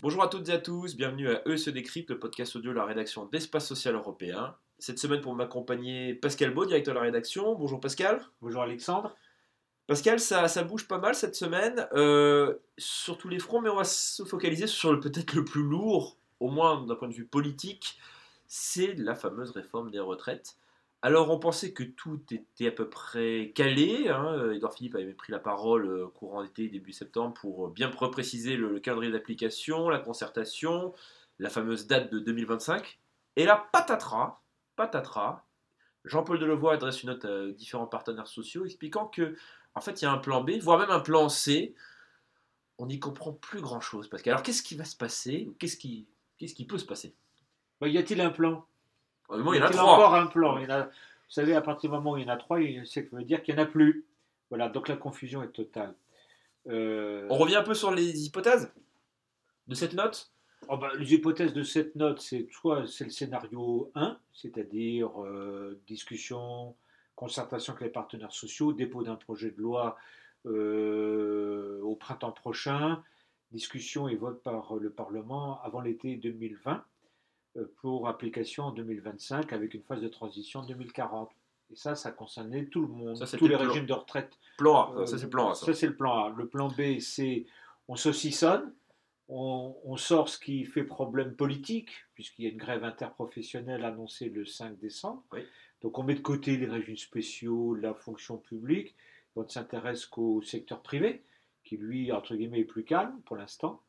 Bonjour à toutes et à tous, bienvenue à se décrypte, le podcast audio de la rédaction d'Espace Social Européen. Cette semaine pour m'accompagner Pascal Beau, directeur de la rédaction. Bonjour Pascal. Bonjour Alexandre. Pascal, ça, ça bouge pas mal cette semaine, euh, sur tous les fronts, mais on va se focaliser sur le peut-être le plus lourd, au moins d'un point de vue politique, c'est la fameuse réforme des retraites. Alors on pensait que tout était à peu près calé. Hein. Edouard Philippe avait pris la parole euh, courant d'été, début septembre, pour bien repréciser le, le calendrier d'application, la concertation, la fameuse date de 2025. Et là, patatras, patatras, Jean-Paul Delevoye adresse une note à différents partenaires sociaux expliquant que, en fait, il y a un plan B, voire même un plan C. On n'y comprend plus grand-chose. Parce que, alors, qu'est-ce qui va se passer Qu'est-ce qui, qu'est-ce qui peut se passer? Bah, y a-t-il un plan? Au moment, il y en a trois. encore un plan Il y en a- Vous savez, à partir du moment où il y en a trois, il- ça veut dire qu'il n'y en a plus. Voilà, donc la confusion est totale. Euh, On revient un peu sur les hypothèses de cette note oh bah, les hypothèses de cette note, c'est soit c'est le scénario 1, c'est-à-dire euh, discussion, concertation avec les partenaires sociaux, dépôt d'un projet de loi euh, au printemps prochain, discussion et vote par le Parlement avant l'été 2020 euh, pour application en 2025 avec une phase de transition en 2040. Et ça, ça concernait tout le monde, Ça, tous les le plan. régimes de retraite Plan A, euh, ça c'est le plan A. ça. Ça, c'est le plan A. Le plan B, c'est on saucissonne, on, on sort ce qui fait problème politique, puisqu'il y a une grève interprofessionnelle annoncée le 5 décembre. Oui. Donc on met de côté les régimes spéciaux, la fonction publique, on ne s'intéresse qu'au secteur privé, qui lui, entre guillemets, est plus calme pour l'instant.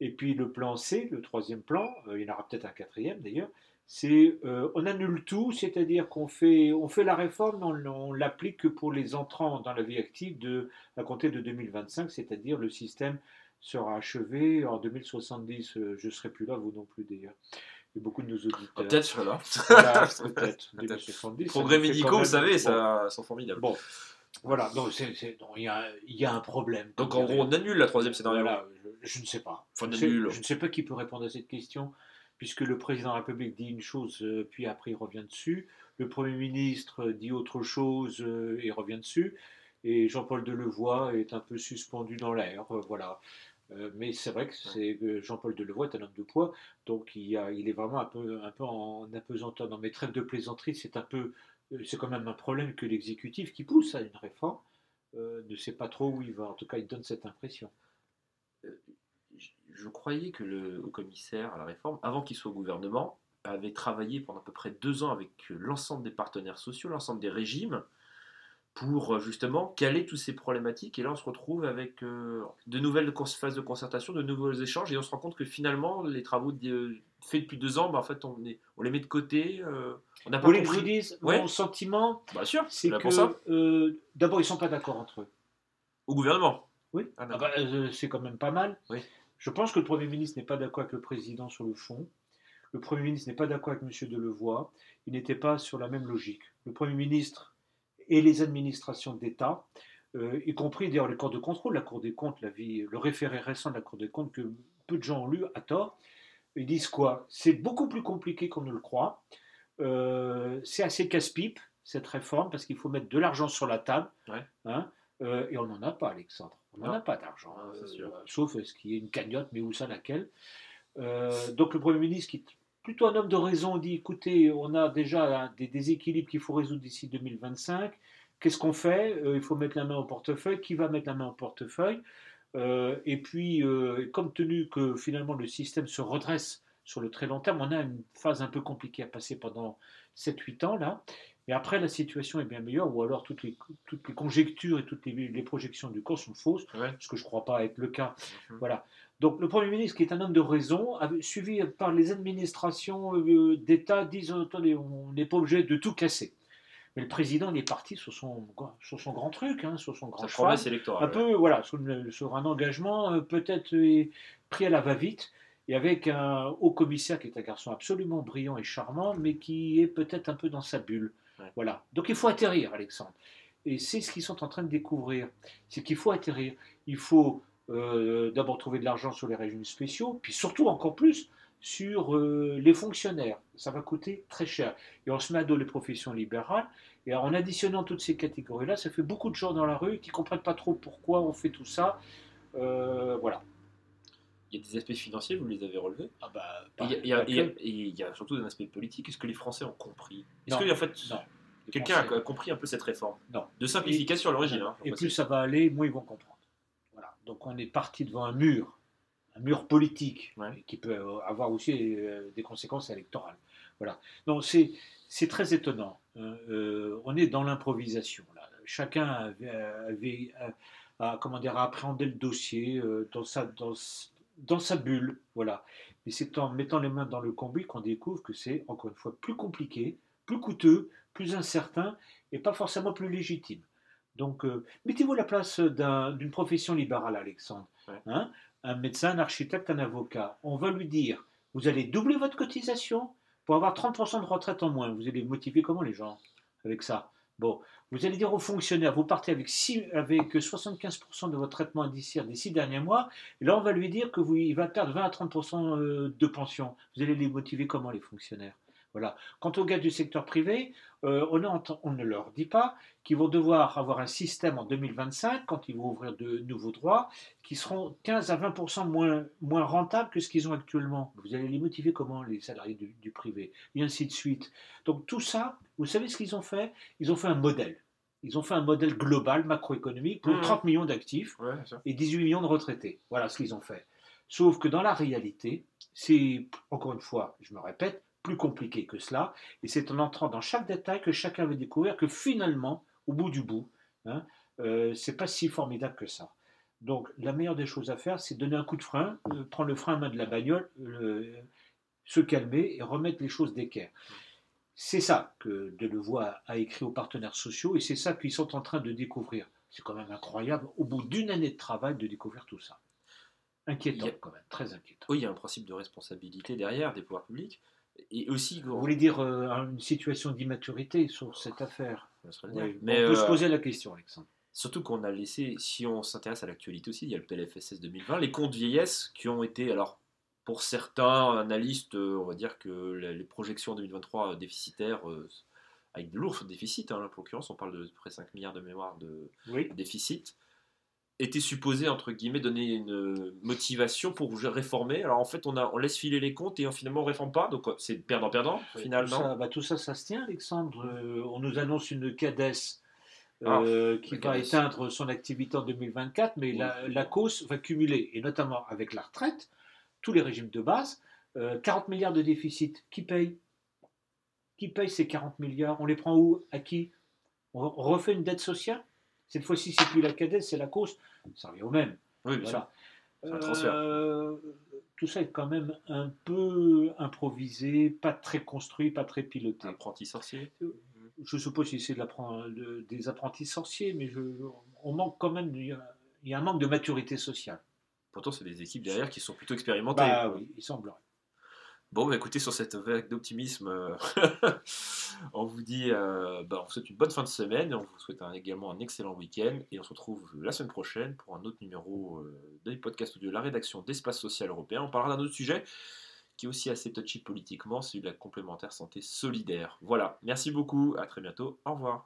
Et puis le plan C, le troisième plan, euh, il y en aura peut-être un quatrième d'ailleurs, c'est euh, on annule tout, c'est-à-dire qu'on fait, on fait la réforme, mais on, on l'applique que pour les entrants dans la vie active de, à compter de 2025, c'est-à-dire le système sera achevé en 2070. Euh, je ne serai plus là, vous non plus d'ailleurs. Et beaucoup de nos auditeurs. Ah, Peut-être je serai là. Voilà, peut-être. Peut-être. 2070. Les progrès médicaux, vous savez, bon, ça sont formidables. Bon, voilà, donc il y, a, il y a un problème. Donc en gros, on annule la troisième scénario. Voilà, je, je ne sais pas. Je, je ne sais pas qui peut répondre à cette question, puisque le président de la République dit une chose, euh, puis après il revient dessus. Le Premier ministre dit autre chose euh, et revient dessus. Et Jean-Paul Delevoye est un peu suspendu dans l'air. euh, voilà. Euh, mais c'est vrai que Jean-Paul Delevoye est un homme de poids, donc il, y a- il est vraiment un peu, un peu en apesanteur. Dans mes trêves de plaisanterie, c'est un peu, euh, c'est quand même un problème que l'exécutif qui pousse à une réforme euh, ne sait pas trop où il va. En tout cas, il donne cette impression. Je- Je croyais que le haut commissaire à la réforme, avant qu'il soit au gouvernement, avait travaillé pendant à peu près deux ans avec l'ensemble des partenaires sociaux, l'ensemble des régimes, pour euh, justement caler toutes ces problématiques. Et là, on se retrouve avec euh, de nouvelles phases de concertation, de nouveaux échanges, et on se rend compte que finalement, les travaux de- faits depuis deux ans, bah, en fait, on, est- on les met de côté. euh, on n'a pas vous compris. dise Ouais. mon sentiment Bien sûr, C'est que euh, d'abord ils sont pas d'accord entre eux. Au gouvernement. Oui. Ah, Ah bah, euh, c'est quand même pas mal. Oui. Je pense que le Premier ministre n'est pas d'accord avec le président sur le fond. Le Premier ministre n'est pas d'accord avec M. Delevoye. Il n'était pas sur la même logique. Le Premier ministre et les administrations d'État, euh, y compris d'ailleurs les corps de contrôle, la Cour des comptes, la vie, le référé récent de la Cour des comptes que peu de gens ont lu à tort, ils disent quoi? C'est beaucoup plus compliqué qu'on ne le croit. Euh, c'est assez casse-pipe cette réforme parce qu'il faut mettre de l'argent sur la table. Ouais. hein, euh, et on n'en a pas, Alexandre. On n'en a pas d'argent. Sauf ce qui est une cagnotte, mais où ça, laquelle? Donc le Premier ministre, qui plutôt un homme de raison, dit écoutez, on a déjà des déséquilibres qu'il faut résoudre d'ici 2025. Qu'est-ce qu'on fait? Euh, Il faut mettre la main au portefeuille. Qui va mettre la main au portefeuille? Euh, Et puis, euh, compte tenu que finalement le système se redresse sur le très long terme, on a une phase un peu compliquée à passer pendant 7-8 ans là. Mais après, la situation est bien meilleure, ou alors toutes les, toutes les conjectures et toutes les, les projections du corps sont fausses, Ouais. ce que je ne crois pas être le cas. Mhm. Voilà. Donc le Premier ministre, qui est un homme de raison, suivi par les administrations euh, d'État, disent attendez, on n'est pas obligé de tout casser. Mais le président, il est parti sur son, sur son grand truc, hein, sur son grand Sa promesse électorale. Un peu, voilà, sur, un engagement euh, peut-être euh, pris à la va-vite, et avec un haut commissaire qui est un garçon absolument brillant et charmant, mais qui est peut-être un peu dans sa bulle. Ouais. Voilà. Donc il faut atterrir, Alexandre. Et c'est ce qu'ils sont en train de découvrir. C'est qu'il faut atterrir. Il faut d'abord trouver de l'argent sur les régimes spéciaux, puis surtout encore plus sur euh, les fonctionnaires. Ça va coûter très cher. Et on se met à dos les professions libérales. Et en additionnant toutes ces catégories-là, ça fait beaucoup de gens dans la rue qui ne comprennent pas trop pourquoi on fait tout ça. Euh, voilà. Il y a des aspects financiers, vous les avez relevés? Ah bah, il, y a, il y a- il y a- et il y a surtout un aspect politique. Est-ce que les Français ont compris? Est-ce que en fait, non. quelqu'un a compris un peu cette réforme? Non. De simplification à l'origine. hein, Et plus ça va aller, moins ils vont comprendre. Donc on est parti devant un mur, un mur politique, Ouais. qui peut avoir aussi euh, des conséquences électorales. Voilà. Donc c'est très étonnant. Euh, euh, on est dans l'improvisation. Chacun avait, avait- comment dire, appréhendé le dossier euh, dans sa dans, s- dans sa bulle. Voilà. Mais c'est en mettant les mains dans le combi qu'on découvre que c'est encore une fois plus compliqué, plus coûteux, plus incertain et pas forcément plus légitime. Donc, euh, mettez-vous à la place d'un- d'une profession libérale, Alexandre. Ouais. Hein un médecin, un architecte, un avocat. On va lui dire, vous allez doubler votre cotisation pour avoir 30% de retraite en moins. Vous allez motiver comment les gens avec ça? Bon, vous allez dire aux fonctionnaires, vous partez avec, six- avec 75% de votre traitement indiciaire des six derniers mois, et là on va lui dire que vous, il va perdre 20 à 30% euh, de pension. Vous allez les motiver comment les fonctionnaires? Voilà. Quant aux gars du secteur privé, euh, on, entend- on ne leur dit pas qu'ils vont devoir avoir un système en 2025, quand ils vont ouvrir de nouveaux droits, qui seront 15 à 20% moins, moins rentables que ce qu'ils ont actuellement. Vous allez les motiver comment, les salariés du, du privé? Et ainsi de suite. Donc tout ça, vous savez ce qu'ils ont fait? Ils ont fait un modèle. Ils ont fait un modèle global, macroéconomique, pour Mhm. 30 millions d'actifs Ouais, et 18 millions de retraités. Voilà ce qu'ils ont fait. Sauf que dans la réalité, c'est, encore une fois, je me répète, plus compliqué que cela. Et c'est en entrant dans chaque détail que chacun va découvrir que finalement, au bout du bout, hein, euh, c'est pas si formidable que ça. Donc la meilleure des choses à faire, c'est donner un coup de frein, euh, prendre le frein à main de la bagnole, euh, se calmer et remettre les choses d'équerre. C'est ça que Delevoye a, écrit aux partenaires sociaux et c'est ça qu'ils sont en train de découvrir. C'est quand même incroyable, au bout d'une année de travail, de découvrir tout ça. Inquiétant, a- quand même, très inquiétant. Oui, il y a un principe de responsabilité derrière des pouvoirs publics. Et aussi, Vous voulez dire euh, une situation d'immaturité sur cette affaire? On. Oui, mais peut se euh, poser la question, Alexandre. Surtout qu'on a laissé, si on s'intéresse à l'actualité aussi, il y a le PLFSS 2020, les comptes vieillesse qui ont été, alors pour certains analystes, euh, on va dire que les projections en 2023 déficitaires, euh, avec de lourds déficits, hein, en l'occurrence on parle de près 5 milliards de mémoire de Oui. déficit, étaient supposés, entre guillemets, donner une motivation pour réformer. Alors en fait, on, a, on laisse filer les comptes et on, finalement on ne réforme pas, donc euh, c'est perdant-perdant finalement. Tout ça, bah, tout ça, ça se tient, Alexandre. Euh, on nous annonce une CADES Ah, euh, qui la va éteindre son activité en 2024, mais la, la cause va cumuler, et notamment avec la retraite, tous les régimes de base, euh, 40 milliards de déficit. Qui paye? Qui paye ces 40 milliards? On les prend où? À qui? On refait une dette sociale? Cette fois-ci, c'est plus la CADES, c'est la cause. Ça revient au même. Oui, bien. Voilà. C'est un transfert. Euh, tout ça est quand même un peu improvisé, pas très construit, pas très piloté. Apprenti sorcier? Je suppose que c'est de de- des apprentis sorciers, mais je, on manque quand même, il y a, il y a un manque de maturité sociale. Pourtant, c'est des équipes derrière qui sont plutôt expérimentées. Bah oui, il semblerait. Bon, bah, écoutez, sur cette vague d'optimisme, euh, on vous dit, euh, bah, on vous souhaite une bonne fin de semaine, on vous souhaite également un excellent week-end, et on se retrouve la semaine prochaine pour un autre numéro euh, des podcasts audio de la rédaction d'Espace Social Européen. On parlera d'un autre sujet qui est aussi assez touchy politiquement, celui de la complémentaire santé solidaire. Voilà, merci beaucoup, à très bientôt, au revoir.